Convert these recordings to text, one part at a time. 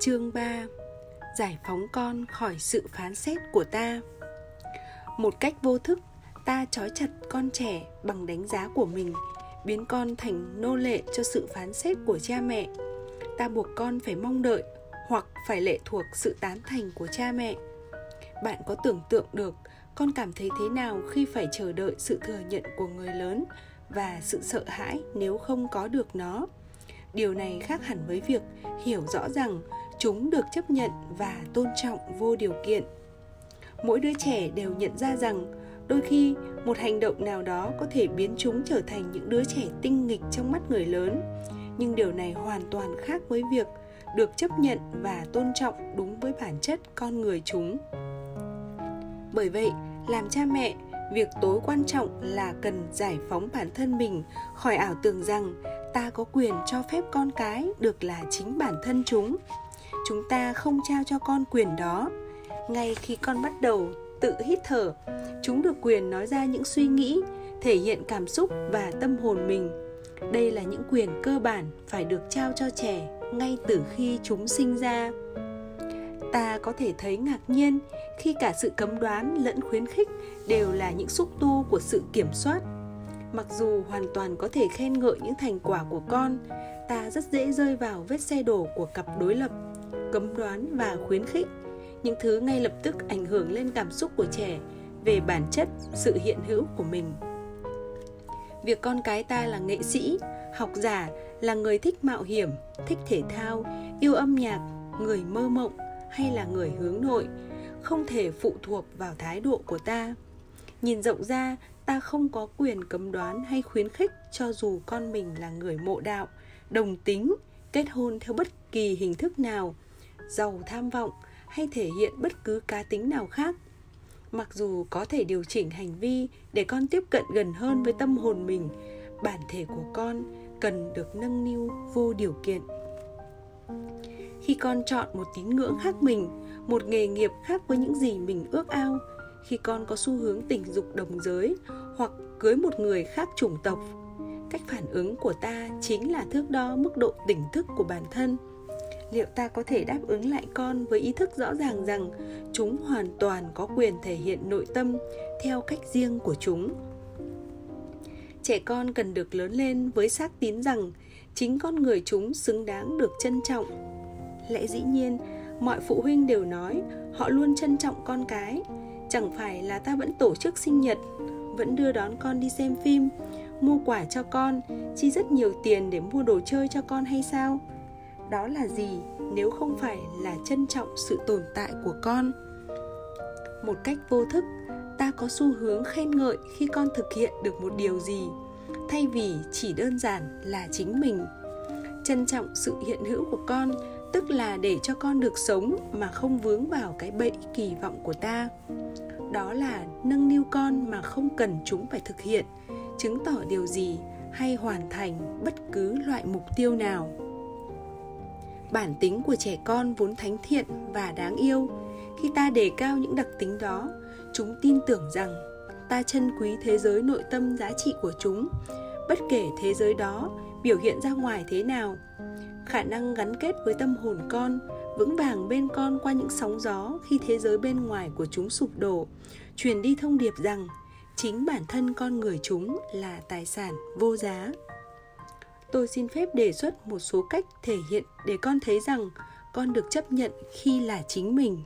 Chương 3 Giải phóng con khỏi sự phán xét của ta. Một cách vô thức, ta trói chặt con trẻ bằng đánh giá của mình Biến con thành nô lệ cho sự phán xét của cha mẹ. Ta buộc con phải mong đợi hoặc phải lệ thuộc sự tán thành của cha mẹ. Bạn có tưởng tượng được con cảm thấy thế nào khi phải chờ đợi sự thừa nhận của người lớn và sự sợ hãi nếu không có được nó? Điều này khác hẳn với việc hiểu rõ rằng chúng được chấp nhận và tôn trọng vô điều kiện. Mỗi đứa trẻ đều nhận ra rằng, đôi khi một hành động nào đó có thể biến chúng trở thành những đứa trẻ tinh nghịch trong mắt người lớn. Nhưng điều này hoàn toàn khác với việc được chấp nhận và tôn trọng đúng với bản chất con người chúng. Bởi vậy, làm cha mẹ, việc tối quan trọng là cần giải phóng bản thân mình khỏi ảo tưởng rằng ta có quyền cho phép con cái được là chính bản thân chúng chúng ta không trao cho con quyền đó. Ngay khi con bắt đầu tự hít thở, chúng được quyền nói ra những suy nghĩ, thể hiện cảm xúc và tâm hồn mình. Đây là những quyền cơ bản phải được trao cho trẻ ngay từ khi chúng sinh ra. Ta có thể thấy ngạc nhiên khi cả sự cấm đoán lẫn khuyến khích đều là những xúc tu của sự kiểm soát. Mặc dù hoàn toàn có thể khen ngợi những thành quả của con, ta rất dễ rơi vào vết xe đổ của cặp đối lập cấm đoán và khuyến khích. Những thứ ngay lập tức ảnh hưởng lên cảm xúc của trẻ về bản chất, sự hiện hữu của mình. Việc con cái ta là nghệ sĩ, học giả, là người thích mạo hiểm, thích thể thao, yêu âm nhạc, người mơ mộng hay là người hướng nội, không thể phụ thuộc vào thái độ của ta. Nhìn rộng ra, ta không có quyền cấm đoán hay khuyến khích cho dù con mình là người mộ đạo, đồng tính kết hôn theo bất kỳ hình thức nào, giàu tham vọng hay thể hiện bất cứ cá tính nào khác. Mặc dù có thể điều chỉnh hành vi để con tiếp cận gần hơn với tâm hồn mình, bản thể của con cần được nâng niu vô điều kiện. Khi con chọn một tín ngưỡng khác mình, một nghề nghiệp khác với những gì mình ước ao, khi con có xu hướng tình dục đồng giới hoặc cưới một người khác chủng tộc cách phản ứng của ta chính là thước đo mức độ tỉnh thức của bản thân. Liệu ta có thể đáp ứng lại con với ý thức rõ ràng rằng chúng hoàn toàn có quyền thể hiện nội tâm theo cách riêng của chúng? Trẻ con cần được lớn lên với xác tín rằng chính con người chúng xứng đáng được trân trọng. Lẽ dĩ nhiên, mọi phụ huynh đều nói họ luôn trân trọng con cái. Chẳng phải là ta vẫn tổ chức sinh nhật, vẫn đưa đón con đi xem phim mua quả cho con, chi rất nhiều tiền để mua đồ chơi cho con hay sao? Đó là gì nếu không phải là trân trọng sự tồn tại của con? Một cách vô thức, ta có xu hướng khen ngợi khi con thực hiện được một điều gì, thay vì chỉ đơn giản là chính mình. Trân trọng sự hiện hữu của con, tức là để cho con được sống mà không vướng vào cái bẫy kỳ vọng của ta. Đó là nâng niu con mà không cần chúng phải thực hiện chứng tỏ điều gì hay hoàn thành bất cứ loại mục tiêu nào. Bản tính của trẻ con vốn thánh thiện và đáng yêu. Khi ta đề cao những đặc tính đó, chúng tin tưởng rằng ta trân quý thế giới nội tâm giá trị của chúng. Bất kể thế giới đó biểu hiện ra ngoài thế nào, khả năng gắn kết với tâm hồn con, vững vàng bên con qua những sóng gió khi thế giới bên ngoài của chúng sụp đổ, truyền đi thông điệp rằng chính bản thân con người chúng là tài sản vô giá. Tôi xin phép đề xuất một số cách thể hiện để con thấy rằng con được chấp nhận khi là chính mình.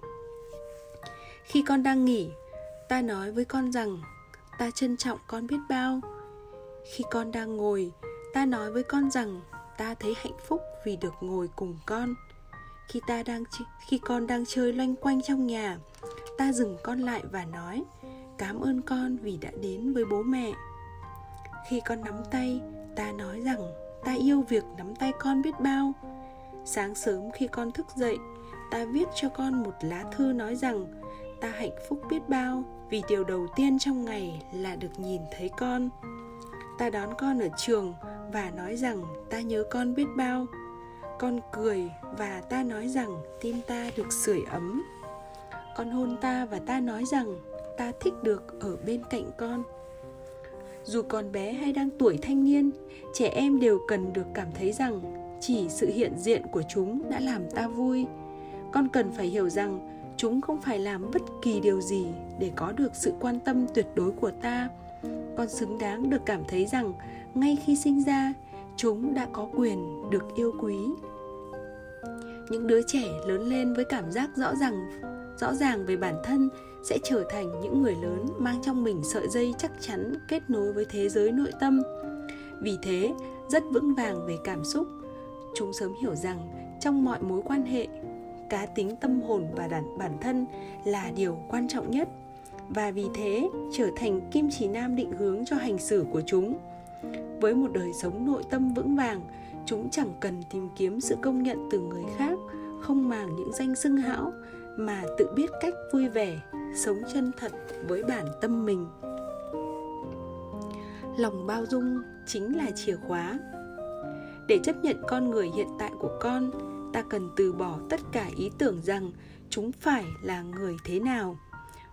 Khi con đang nghỉ, ta nói với con rằng ta trân trọng con biết bao. Khi con đang ngồi, ta nói với con rằng ta thấy hạnh phúc vì được ngồi cùng con. Khi ta đang khi con đang chơi loanh quanh trong nhà, ta dừng con lại và nói cảm ơn con vì đã đến với bố mẹ. Khi con nắm tay, ta nói rằng ta yêu việc nắm tay con biết bao. Sáng sớm khi con thức dậy, ta viết cho con một lá thư nói rằng ta hạnh phúc biết bao vì điều đầu tiên trong ngày là được nhìn thấy con. Ta đón con ở trường và nói rằng ta nhớ con biết bao. Con cười và ta nói rằng tim ta được sưởi ấm. Con hôn ta và ta nói rằng ta thích được ở bên cạnh con. Dù còn bé hay đang tuổi thanh niên, trẻ em đều cần được cảm thấy rằng chỉ sự hiện diện của chúng đã làm ta vui. Con cần phải hiểu rằng chúng không phải làm bất kỳ điều gì để có được sự quan tâm tuyệt đối của ta. Con xứng đáng được cảm thấy rằng ngay khi sinh ra, chúng đã có quyền được yêu quý. Những đứa trẻ lớn lên với cảm giác rõ ràng rõ ràng về bản thân sẽ trở thành những người lớn mang trong mình sợi dây chắc chắn kết nối với thế giới nội tâm. Vì thế, rất vững vàng về cảm xúc. Chúng sớm hiểu rằng trong mọi mối quan hệ, cá tính tâm hồn và đàn, bản thân là điều quan trọng nhất. Và vì thế, trở thành kim chỉ nam định hướng cho hành xử của chúng. Với một đời sống nội tâm vững vàng, chúng chẳng cần tìm kiếm sự công nhận từ người khác, không màng những danh xưng hão mà tự biết cách vui vẻ, sống chân thật với bản tâm mình. Lòng bao dung chính là chìa khóa. Để chấp nhận con người hiện tại của con, ta cần từ bỏ tất cả ý tưởng rằng chúng phải là người thế nào.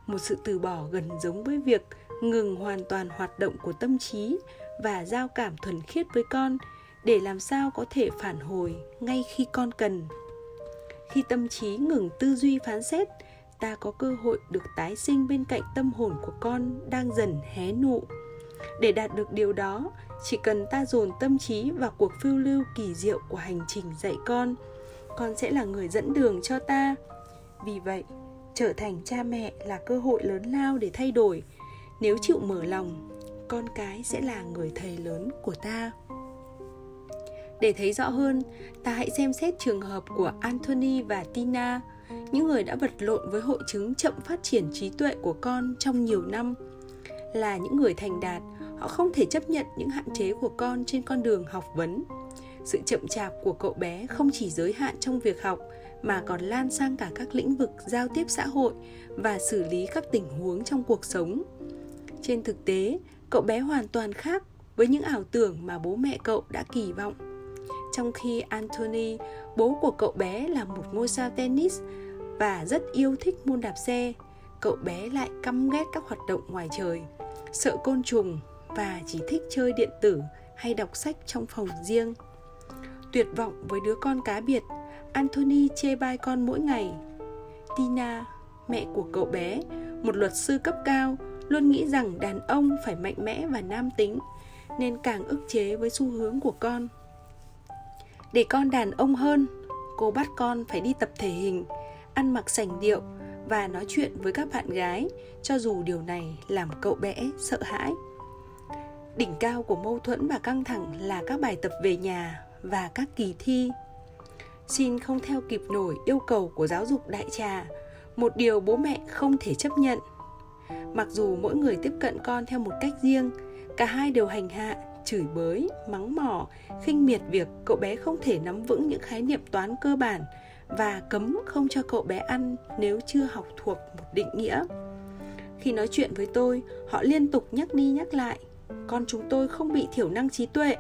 Một sự từ bỏ gần giống với việc ngừng hoàn toàn hoạt động của tâm trí và giao cảm thuần khiết với con để làm sao có thể phản hồi ngay khi con cần khi tâm trí ngừng tư duy phán xét, ta có cơ hội được tái sinh bên cạnh tâm hồn của con đang dần hé nụ. Để đạt được điều đó, chỉ cần ta dồn tâm trí vào cuộc phiêu lưu kỳ diệu của hành trình dạy con con sẽ là người dẫn đường cho ta. Vì vậy, trở thành cha mẹ là cơ hội lớn lao để thay đổi. Nếu chịu mở lòng, con cái sẽ là người thầy lớn của ta để thấy rõ hơn, ta hãy xem xét trường hợp của anthony và tina, những người đã vật lộn với hội chứng chậm phát triển trí tuệ của con trong nhiều năm, là những người thành đạt. Họ không thể chấp nhận những hạn chế của con trên con đường học vấn. Sự chậm chạp của cậu bé không chỉ giới hạn trong việc học, mà còn lan sang cả các lĩnh vực giao tiếp xã hội và xử lý các tình huống trong cuộc sống. Trên thực tế, cậu bé hoàn toàn khác với những ảo tưởng mà bố mẹ cậu đã kỳ vọng trong khi anthony, bố của cậu bé là một ngôi sao tennis và rất yêu thích môn đạp xe, cậu bé lại căm ghét các hoạt động ngoài trời, sợ côn trùng và chỉ thích chơi điện tử hay đọc sách trong phòng riêng. Tuyệt vọng với đứa con cá biệt, anthony chê bai con mỗi ngày. Tina, mẹ của cậu bé, một luật sư cấp cao, luôn nghĩ rằng đàn ông phải mạnh mẽ và nam tính, nên càng ức chế với xu hướng của con để con đàn ông hơn, cô bắt con phải đi tập thể hình, ăn mặc sành điệu và nói chuyện với các bạn gái, cho dù điều này làm cậu bé sợ hãi. Đỉnh cao của mâu thuẫn và căng thẳng là các bài tập về nhà và các kỳ thi. Xin không theo kịp nổi yêu cầu của giáo dục đại trà, một điều bố mẹ không thể chấp nhận. Mặc dù mỗi người tiếp cận con theo một cách riêng, cả hai đều hành hạ chửi bới, mắng mỏ, khinh miệt việc cậu bé không thể nắm vững những khái niệm toán cơ bản và cấm không cho cậu bé ăn nếu chưa học thuộc một định nghĩa. Khi nói chuyện với tôi, họ liên tục nhắc đi nhắc lại, con chúng tôi không bị thiểu năng trí tuệ,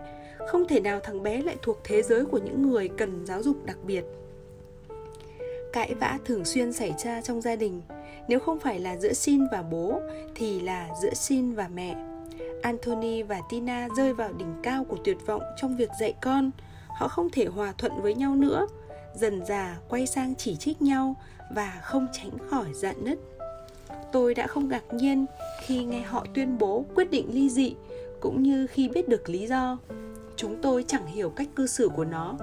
không thể nào thằng bé lại thuộc thế giới của những người cần giáo dục đặc biệt. Cãi vã thường xuyên xảy ra trong gia đình, nếu không phải là giữa Sin và bố thì là giữa Sin và mẹ. Anthony và Tina rơi vào đỉnh cao của tuyệt vọng trong việc dạy con. Họ không thể hòa thuận với nhau nữa. Dần già, quay sang chỉ trích nhau và không tránh khỏi dạn nứt. Tôi đã không ngạc nhiên khi nghe họ tuyên bố quyết định ly dị, cũng như khi biết được lý do. Chúng tôi chẳng hiểu cách cư xử của nó.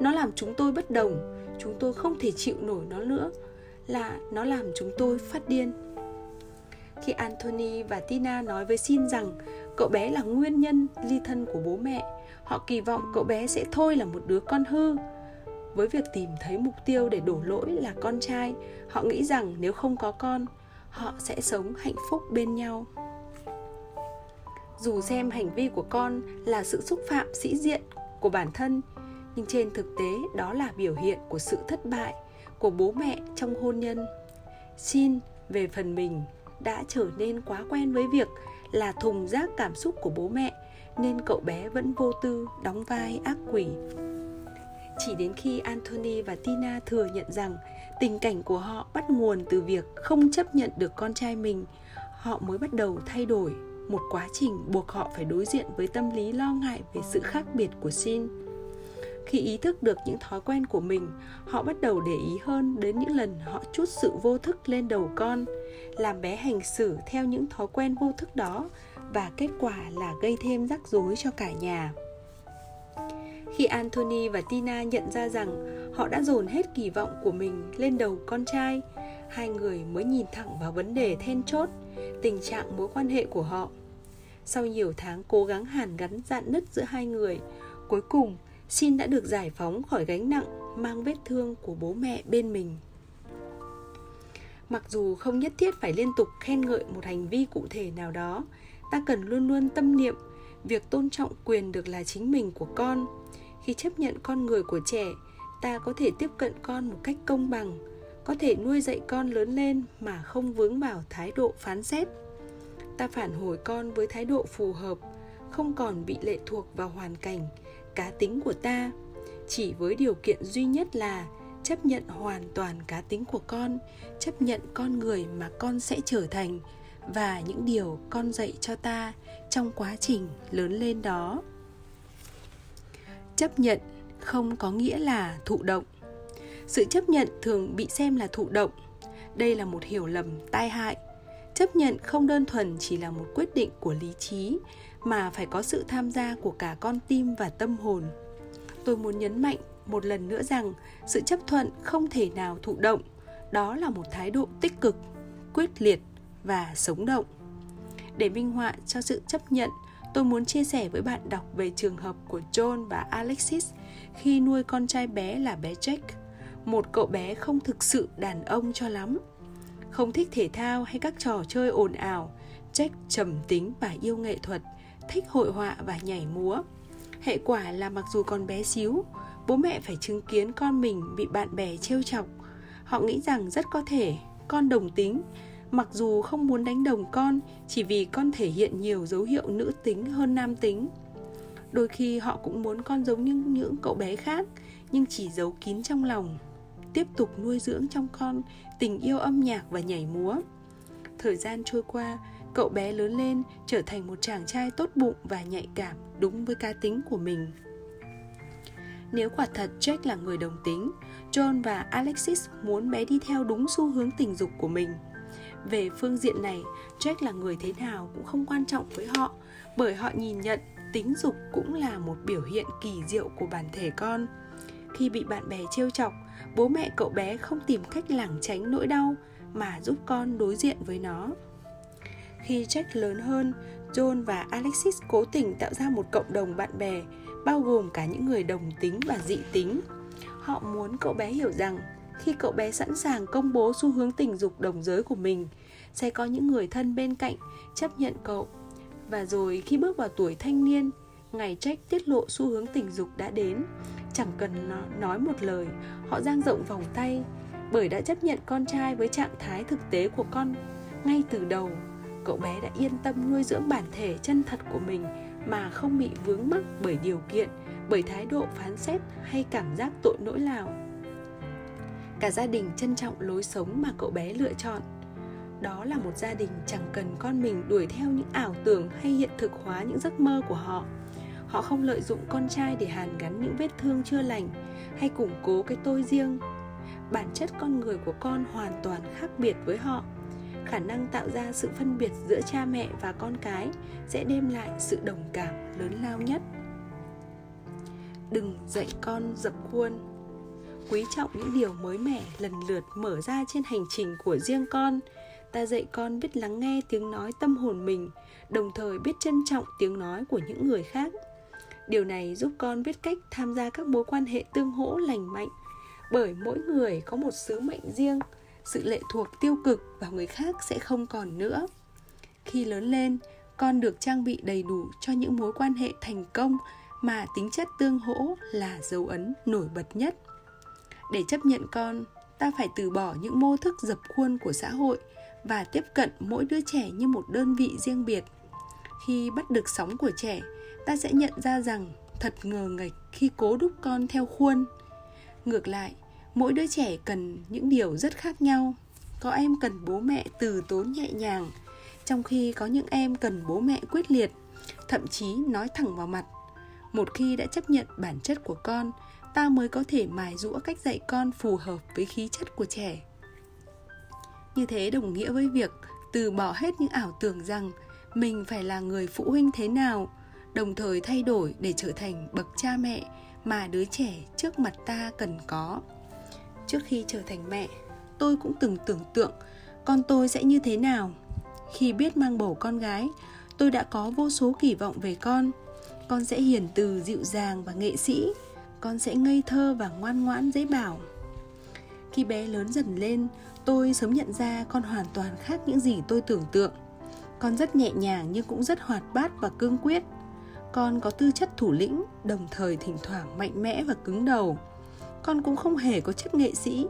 Nó làm chúng tôi bất đồng. Chúng tôi không thể chịu nổi nó nữa. Là nó làm chúng tôi phát điên khi anthony và tina nói với sin rằng cậu bé là nguyên nhân ly thân của bố mẹ, họ kỳ vọng cậu bé sẽ thôi là một đứa con hư. Với việc tìm thấy mục tiêu để đổ lỗi là con trai, họ nghĩ rằng nếu không có con, họ sẽ sống hạnh phúc bên nhau. Dù xem hành vi của con là sự xúc phạm sĩ diện của bản thân, nhưng trên thực tế đó là biểu hiện của sự thất bại của bố mẹ trong hôn nhân. Xin về phần mình đã trở nên quá quen với việc là thùng rác cảm xúc của bố mẹ, nên cậu bé vẫn vô tư đóng vai ác quỷ chỉ đến khi anthony và tina thừa nhận rằng tình cảnh của họ bắt nguồn từ việc không chấp nhận được con trai mình, họ mới bắt đầu thay đổi một quá trình buộc họ phải đối diện với tâm lý lo ngại về sự khác biệt của Xin khi ý thức được những thói quen của mình họ bắt đầu để ý hơn đến những lần họ chút sự vô thức lên đầu con làm bé hành xử theo những thói quen vô thức đó và kết quả là gây thêm rắc rối cho cả nhà khi Anthony và Tina nhận ra rằng họ đã dồn hết kỳ vọng của mình lên đầu con trai, hai người mới nhìn thẳng vào vấn đề then chốt, tình trạng mối quan hệ của họ. Sau nhiều tháng cố gắng hàn gắn dạn nứt giữa hai người, cuối cùng Xin đã được giải phóng khỏi gánh nặng mang vết thương của bố mẹ bên mình. Mặc dù không nhất thiết phải liên tục khen ngợi một hành vi cụ thể nào đó, ta cần luôn luôn tâm niệm việc tôn trọng quyền được là chính mình của con. Khi chấp nhận con người của trẻ, ta có thể tiếp cận con một cách công bằng, có thể nuôi dạy con lớn lên mà không vướng vào thái độ phán xét. Ta phản hồi con với thái độ phù hợp, không còn bị lệ thuộc vào hoàn cảnh, cá tính của ta. Chỉ với điều kiện duy nhất là chấp nhận hoàn toàn cá tính của con, chấp nhận con người mà con sẽ trở thành và những điều con dạy cho ta trong quá trình lớn lên đó. Chấp nhận không có nghĩa là thụ động. Sự chấp nhận thường bị xem là thụ động. Đây là một hiểu lầm tai hại. Chấp nhận không đơn thuần chỉ là một quyết định của lý trí mà phải có sự tham gia của cả con tim và tâm hồn. Tôi muốn nhấn mạnh một lần nữa rằng sự chấp thuận không thể nào thụ động. Đó là một thái độ tích cực, quyết liệt và sống động. Để minh họa cho sự chấp nhận, tôi muốn chia sẻ với bạn đọc về trường hợp của john và alexis khi nuôi con trai bé là bé jack. Một cậu bé không thực sự đàn ông cho lắm. Không thích thể thao hay các trò chơi ồn ào, jack trầm tính và yêu nghệ thuật thích hội họa và nhảy múa. Hệ quả là mặc dù còn bé xíu, bố mẹ phải chứng kiến con mình bị bạn bè trêu chọc. Họ nghĩ rằng rất có thể con đồng tính, mặc dù không muốn đánh đồng con chỉ vì con thể hiện nhiều dấu hiệu nữ tính hơn nam tính. Đôi khi họ cũng muốn con giống như những cậu bé khác, nhưng chỉ giấu kín trong lòng. Tiếp tục nuôi dưỡng trong con tình yêu âm nhạc và nhảy múa. Thời gian trôi qua, cậu bé lớn lên trở thành một chàng trai tốt bụng và nhạy cảm đúng với cá tính của mình nếu quả thật Jack là người đồng tính, John và Alexis muốn bé đi theo đúng xu hướng tình dục của mình. Về phương diện này, Jack là người thế nào cũng không quan trọng với họ, bởi họ nhìn nhận tính dục cũng là một biểu hiện kỳ diệu của bản thể con. Khi bị bạn bè trêu chọc, bố mẹ cậu bé không tìm cách lảng tránh nỗi đau mà giúp con đối diện với nó. Khi Jack lớn hơn, John và Alexis cố tình tạo ra một cộng đồng bạn bè, bao gồm cả những người đồng tính và dị tính. Họ muốn cậu bé hiểu rằng khi cậu bé sẵn sàng công bố xu hướng tình dục đồng giới của mình, sẽ có những người thân bên cạnh chấp nhận cậu. Và rồi khi bước vào tuổi thanh niên, ngày Jack tiết lộ xu hướng tình dục đã đến, chẳng cần nói một lời, họ dang rộng vòng tay, bởi đã chấp nhận con trai với trạng thái thực tế của con ngay từ đầu cậu bé đã yên tâm nuôi dưỡng bản thể chân thật của mình mà không bị vướng mắc bởi điều kiện, bởi thái độ phán xét hay cảm giác tội lỗi nào. Cả gia đình trân trọng lối sống mà cậu bé lựa chọn. Đó là một gia đình chẳng cần con mình đuổi theo những ảo tưởng hay hiện thực hóa những giấc mơ của họ. Họ không lợi dụng con trai để hàn gắn những vết thương chưa lành hay củng cố cái tôi riêng. Bản chất con người của con hoàn toàn khác biệt với họ khả năng tạo ra sự phân biệt giữa cha mẹ và con cái sẽ đem lại sự đồng cảm lớn lao nhất. Đừng dạy con dập khuôn. Quý trọng những điều mới mẻ lần lượt mở ra trên hành trình của riêng con. Ta dạy con biết lắng nghe tiếng nói tâm hồn mình, đồng thời biết trân trọng tiếng nói của những người khác. Điều này giúp con biết cách tham gia các mối quan hệ tương hỗ lành mạnh, bởi mỗi người có một sứ mệnh riêng sự lệ thuộc tiêu cực vào người khác sẽ không còn nữa. Khi lớn lên, con được trang bị đầy đủ cho những mối quan hệ thành công mà tính chất tương hỗ là dấu ấn nổi bật nhất. Để chấp nhận con, ta phải từ bỏ những mô thức dập khuôn của xã hội và tiếp cận mỗi đứa trẻ như một đơn vị riêng biệt. Khi bắt được sóng của trẻ, ta sẽ nhận ra rằng thật ngờ nghệch khi cố đúc con theo khuôn. Ngược lại mỗi đứa trẻ cần những điều rất khác nhau. Có em cần bố mẹ từ tốn nhẹ nhàng, trong khi có những em cần bố mẹ quyết liệt, thậm chí nói thẳng vào mặt. Một khi đã chấp nhận bản chất của con, ta mới có thể mài rũa cách dạy con phù hợp với khí chất của trẻ. Như thế đồng nghĩa với việc từ bỏ hết những ảo tưởng rằng mình phải là người phụ huynh thế nào, đồng thời thay đổi để trở thành bậc cha mẹ mà đứa trẻ trước mặt ta cần có trước khi trở thành mẹ. Tôi cũng từng tưởng tượng con tôi sẽ như thế nào. Khi biết mang bầu con gái, tôi đã có vô số kỳ vọng về con. Con sẽ hiền từ dịu dàng và nghệ sĩ. Con sẽ ngây thơ và ngoan ngoãn dễ bảo. Khi bé lớn dần lên, tôi sớm nhận ra con hoàn toàn khác những gì tôi tưởng tượng. Con rất nhẹ nhàng nhưng cũng rất hoạt bát và cương quyết. Con có tư chất thủ lĩnh, đồng thời thỉnh thoảng mạnh mẽ và cứng đầu con cũng không hề có chất nghệ sĩ.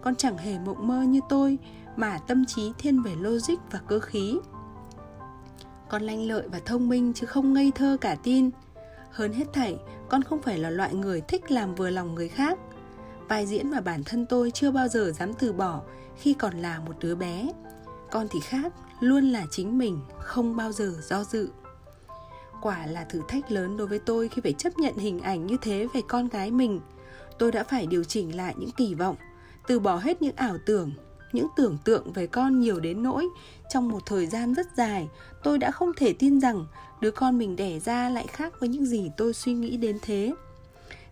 Con chẳng hề mộng mơ như tôi, mà tâm trí thiên về logic và cơ khí. Con lanh lợi và thông minh chứ không ngây thơ cả tin. Hơn hết thảy, con không phải là loại người thích làm vừa lòng người khác. Vai diễn mà bản thân tôi chưa bao giờ dám từ bỏ khi còn là một đứa bé. Con thì khác, luôn là chính mình, không bao giờ do dự. Quả là thử thách lớn đối với tôi khi phải chấp nhận hình ảnh như thế về con gái mình tôi đã phải điều chỉnh lại những kỳ vọng, từ bỏ hết những ảo tưởng, những tưởng tượng về con nhiều đến nỗi. Trong một thời gian rất dài, tôi đã không thể tin rằng đứa con mình đẻ ra lại khác với những gì tôi suy nghĩ đến thế.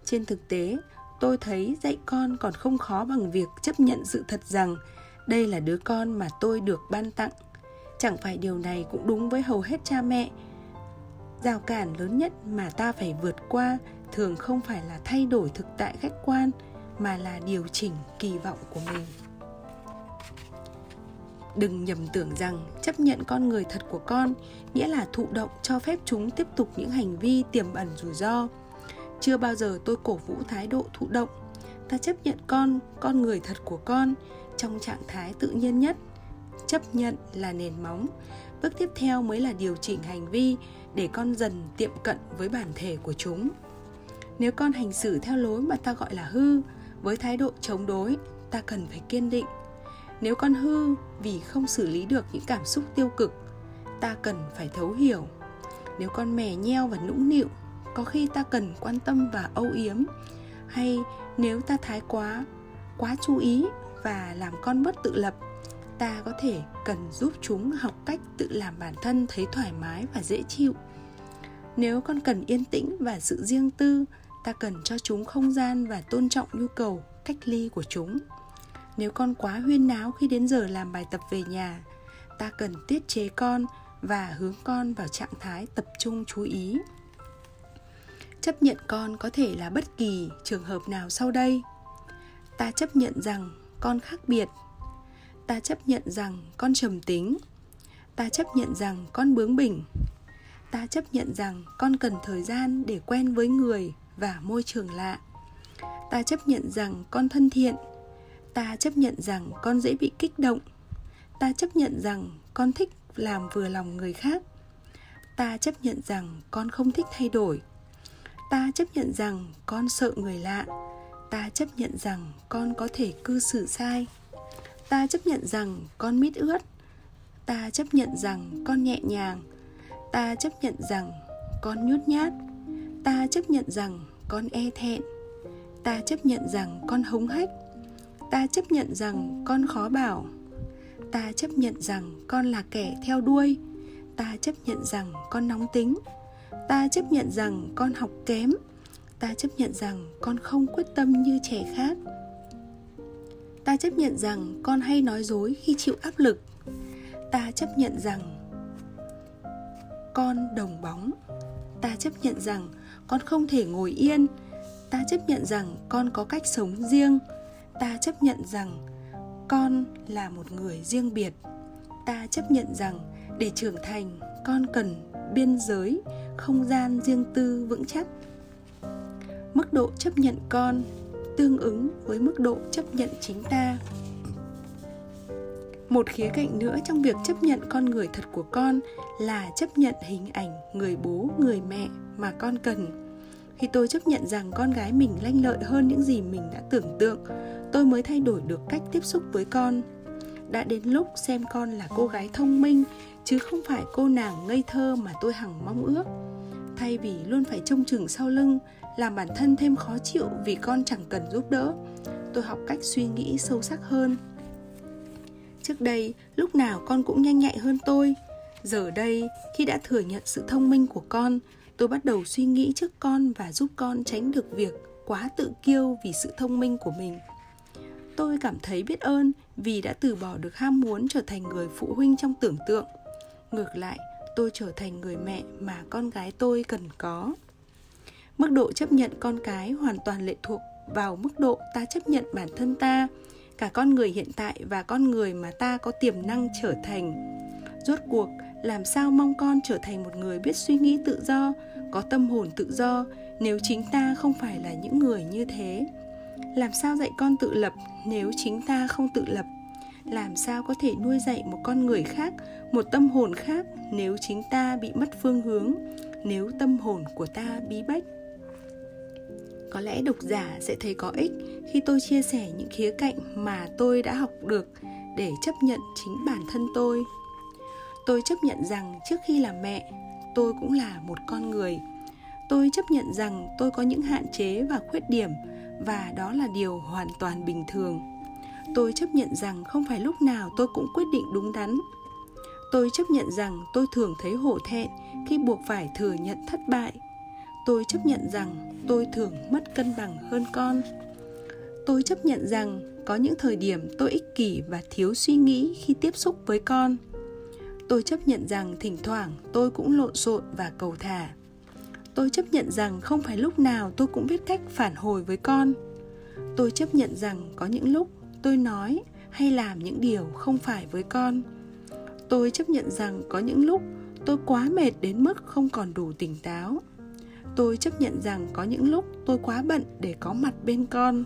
Trên thực tế, tôi thấy dạy con còn không khó bằng việc chấp nhận sự thật rằng đây là đứa con mà tôi được ban tặng. Chẳng phải điều này cũng đúng với hầu hết cha mẹ. Rào cản lớn nhất mà ta phải vượt qua thường không phải là thay đổi thực tại khách quan, mà là điều chỉnh kỳ vọng của mình. Đừng nhầm tưởng rằng chấp nhận con người thật của con nghĩa là thụ động cho phép chúng tiếp tục những hành vi tiềm ẩn rủi ro. Chưa bao giờ tôi cổ vũ thái độ thụ động. Ta chấp nhận con con người thật của con trong trạng thái tự nhiên nhất. Chấp nhận là nền móng. Bước tiếp theo mới là điều chỉnh hành vi để con dần tiệm cận với bản thể của chúng nếu con hành xử theo lối mà ta gọi là hư, với thái độ chống đối, ta cần phải kiên định. Nếu con hư vì không xử lý được những cảm xúc tiêu cực, ta cần phải thấu hiểu. Nếu con mè nheo và nũng nịu, có khi ta cần quan tâm và âu yếm. Hay nếu ta thái quá quá chú ý và làm con bất tự lập, ta có thể cần giúp chúng học cách tự làm bản thân thấy thoải mái và dễ chịu. Nếu con cần yên tĩnh và sự riêng tư ta cần cho chúng không gian và tôn trọng nhu cầu, cách ly của chúng. Nếu con quá huyên náo khi đến giờ làm bài tập về nhà, ta cần tiết chế con và hướng con vào trạng thái tập trung chú ý. Chấp nhận con có thể là bất kỳ trường hợp nào sau đây. Ta chấp nhận rằng con khác biệt. Ta chấp nhận rằng con trầm tính. Ta chấp nhận rằng con bướng bỉnh. Ta chấp nhận rằng con cần thời gian để quen với người và môi trường lạ ta chấp nhận rằng con thân thiện ta chấp nhận rằng con dễ bị kích động ta chấp nhận rằng con thích làm vừa lòng người khác ta chấp nhận rằng con không thích thay đổi ta chấp nhận rằng con sợ người lạ ta chấp nhận rằng con có thể cư xử sai ta chấp nhận rằng con mít ướt ta chấp nhận rằng con nhẹ nhàng ta chấp nhận rằng con nhút nhát ta chấp nhận rằng con e thẹn. Ta chấp nhận rằng con hống hách. Ta chấp nhận rằng con khó bảo. Ta chấp nhận rằng con là kẻ theo đuôi. Ta chấp nhận rằng con nóng tính. Ta chấp nhận rằng con học kém. Ta chấp nhận rằng con không quyết tâm như trẻ khác. Ta chấp nhận rằng con hay nói dối khi chịu áp lực. Ta chấp nhận rằng con đồng bóng ta chấp nhận rằng con không thể ngồi yên. Ta chấp nhận rằng con có cách sống riêng. Ta chấp nhận rằng con là một người riêng biệt. Ta chấp nhận rằng để trưởng thành, con cần biên giới, không gian riêng tư vững chắc. Mức độ chấp nhận con tương ứng với mức độ chấp nhận chính ta một khía cạnh nữa trong việc chấp nhận con người thật của con là chấp nhận hình ảnh người bố, người mẹ mà con cần. Khi tôi chấp nhận rằng con gái mình lanh lợi hơn những gì mình đã tưởng tượng, tôi mới thay đổi được cách tiếp xúc với con. Đã đến lúc xem con là cô gái thông minh, chứ không phải cô nàng ngây thơ mà tôi hằng mong ước. Thay vì luôn phải trông chừng sau lưng, làm bản thân thêm khó chịu vì con chẳng cần giúp đỡ, tôi học cách suy nghĩ sâu sắc hơn trước đây, lúc nào con cũng nhanh nhạy hơn tôi. Giờ đây, khi đã thừa nhận sự thông minh của con, tôi bắt đầu suy nghĩ trước con và giúp con tránh được việc quá tự kiêu vì sự thông minh của mình. Tôi cảm thấy biết ơn vì đã từ bỏ được ham muốn trở thành người phụ huynh trong tưởng tượng. Ngược lại, tôi trở thành người mẹ mà con gái tôi cần có. Mức độ chấp nhận con cái hoàn toàn lệ thuộc vào mức độ ta chấp nhận bản thân ta cả con người hiện tại và con người mà ta có tiềm năng trở thành. Rốt cuộc, làm sao mong con trở thành một người biết suy nghĩ tự do, có tâm hồn tự do, nếu chính ta không phải là những người như thế? Làm sao dạy con tự lập, nếu chính ta không tự lập? Làm sao có thể nuôi dạy một con người khác, một tâm hồn khác, nếu chính ta bị mất phương hướng, nếu tâm hồn của ta bí bách? Có lẽ độc giả sẽ thấy có ích khi tôi chia sẻ những khía cạnh mà tôi đã học được để chấp nhận chính bản thân tôi. Tôi chấp nhận rằng trước khi làm mẹ, tôi cũng là một con người. Tôi chấp nhận rằng tôi có những hạn chế và khuyết điểm, và đó là điều hoàn toàn bình thường. Tôi chấp nhận rằng không phải lúc nào tôi cũng quyết định đúng đắn. Tôi chấp nhận rằng tôi thường thấy hổ thẹn khi buộc phải thừa nhận thất bại tôi chấp nhận rằng tôi thường mất cân bằng hơn con. Tôi chấp nhận rằng có những thời điểm tôi ích kỷ và thiếu suy nghĩ khi tiếp xúc với con. Tôi chấp nhận rằng thỉnh thoảng tôi cũng lộn xộn và cầu thả. Tôi chấp nhận rằng không phải lúc nào tôi cũng biết cách phản hồi với con. Tôi chấp nhận rằng có những lúc tôi nói hay làm những điều không phải với con. Tôi chấp nhận rằng có những lúc tôi quá mệt đến mức không còn đủ tỉnh táo tôi chấp nhận rằng có những lúc tôi quá bận để có mặt bên con.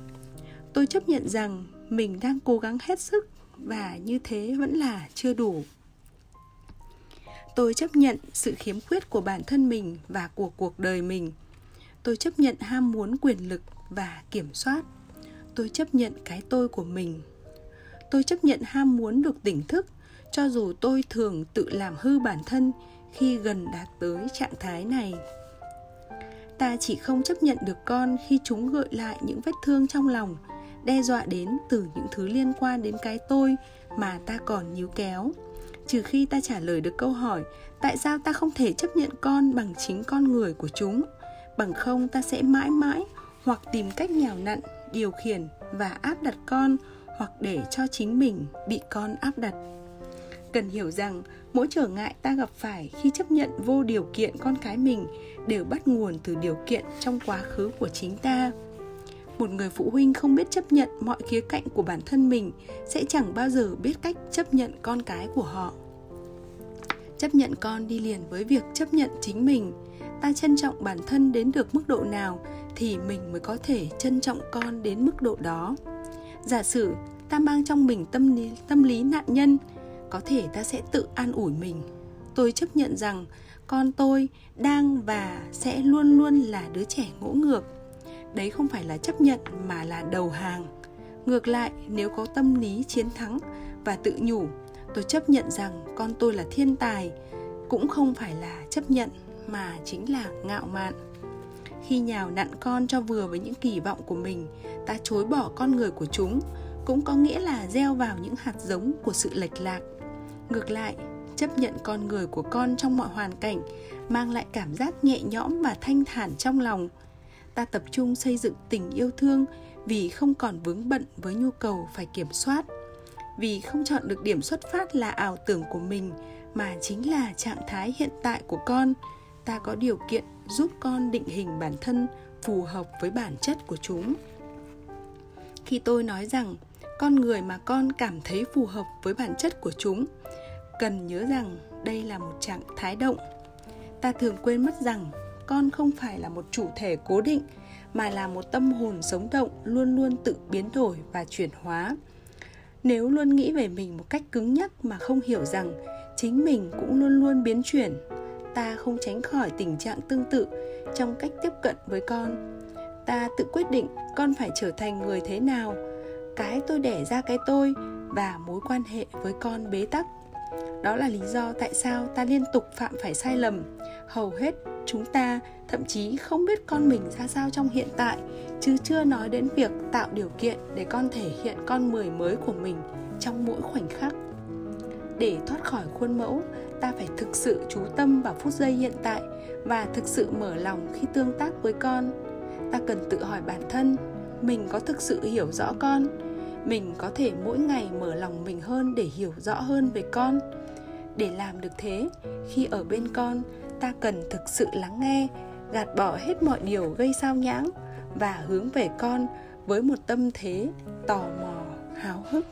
Tôi chấp nhận rằng mình đang cố gắng hết sức và như thế vẫn là chưa đủ. Tôi chấp nhận sự khiếm khuyết của bản thân mình và của cuộc đời mình. Tôi chấp nhận ham muốn quyền lực và kiểm soát. Tôi chấp nhận cái tôi của mình. Tôi chấp nhận ham muốn được tỉnh thức, cho dù tôi thường tự làm hư bản thân khi gần đạt tới trạng thái này ta chỉ không chấp nhận được con khi chúng gợi lại những vết thương trong lòng, đe dọa đến từ những thứ liên quan đến cái tôi mà ta còn níu kéo. Trừ khi ta trả lời được câu hỏi, tại sao ta không thể chấp nhận con bằng chính con người của chúng? Bằng không, ta sẽ mãi mãi hoặc tìm cách nhào nặn, điều khiển và áp đặt con hoặc để cho chính mình bị con áp đặt. Cần hiểu rằng mỗi trở ngại ta gặp phải khi chấp nhận vô điều kiện con cái mình đều bắt nguồn từ điều kiện trong quá khứ của chính ta. Một người phụ huynh không biết chấp nhận mọi khía cạnh của bản thân mình sẽ chẳng bao giờ biết cách chấp nhận con cái của họ. Chấp nhận con đi liền với việc chấp nhận chính mình. Ta trân trọng bản thân đến được mức độ nào thì mình mới có thể trân trọng con đến mức độ đó. Giả sử ta mang trong mình tâm lý, tâm lý nạn nhân có thể ta sẽ tự an ủi mình. Tôi chấp nhận rằng con tôi đang và sẽ luôn luôn là đứa trẻ ngỗ ngược. Đấy không phải là chấp nhận mà là đầu hàng. Ngược lại, nếu có tâm lý chiến thắng và tự nhủ, tôi chấp nhận rằng con tôi là thiên tài, cũng không phải là chấp nhận mà chính là ngạo mạn. Khi nhào nặn con cho vừa với những kỳ vọng của mình, ta chối bỏ con người của chúng, cũng có nghĩa là gieo vào những hạt giống của sự lệch lạc ngược lại, chấp nhận con người của con trong mọi hoàn cảnh mang lại cảm giác nhẹ nhõm và thanh thản trong lòng. Ta tập trung xây dựng tình yêu thương vì không còn vướng bận với nhu cầu phải kiểm soát, vì không chọn được điểm xuất phát là ảo tưởng của mình mà chính là trạng thái hiện tại của con. Ta có điều kiện giúp con định hình bản thân phù hợp với bản chất của chúng. Khi tôi nói rằng con người mà con cảm thấy phù hợp với bản chất của chúng. Cần nhớ rằng đây là một trạng thái động. Ta thường quên mất rằng con không phải là một chủ thể cố định, mà là một tâm hồn sống động luôn luôn tự biến đổi và chuyển hóa. Nếu luôn nghĩ về mình một cách cứng nhắc mà không hiểu rằng chính mình cũng luôn luôn biến chuyển, ta không tránh khỏi tình trạng tương tự trong cách tiếp cận với con. Ta tự quyết định con phải trở thành người thế nào cái tôi đẻ ra cái tôi và mối quan hệ với con bế tắc. Đó là lý do tại sao ta liên tục phạm phải sai lầm. Hầu hết chúng ta thậm chí không biết con mình ra sao trong hiện tại, chứ chưa nói đến việc tạo điều kiện để con thể hiện con mười mới của mình trong mỗi khoảnh khắc. Để thoát khỏi khuôn mẫu, ta phải thực sự chú tâm vào phút giây hiện tại và thực sự mở lòng khi tương tác với con. Ta cần tự hỏi bản thân mình có thực sự hiểu rõ con. Mình có thể mỗi ngày mở lòng mình hơn để hiểu rõ hơn về con. Để làm được thế, khi ở bên con, ta cần thực sự lắng nghe, gạt bỏ hết mọi điều gây sao nhãng và hướng về con với một tâm thế tò mò, háo hức.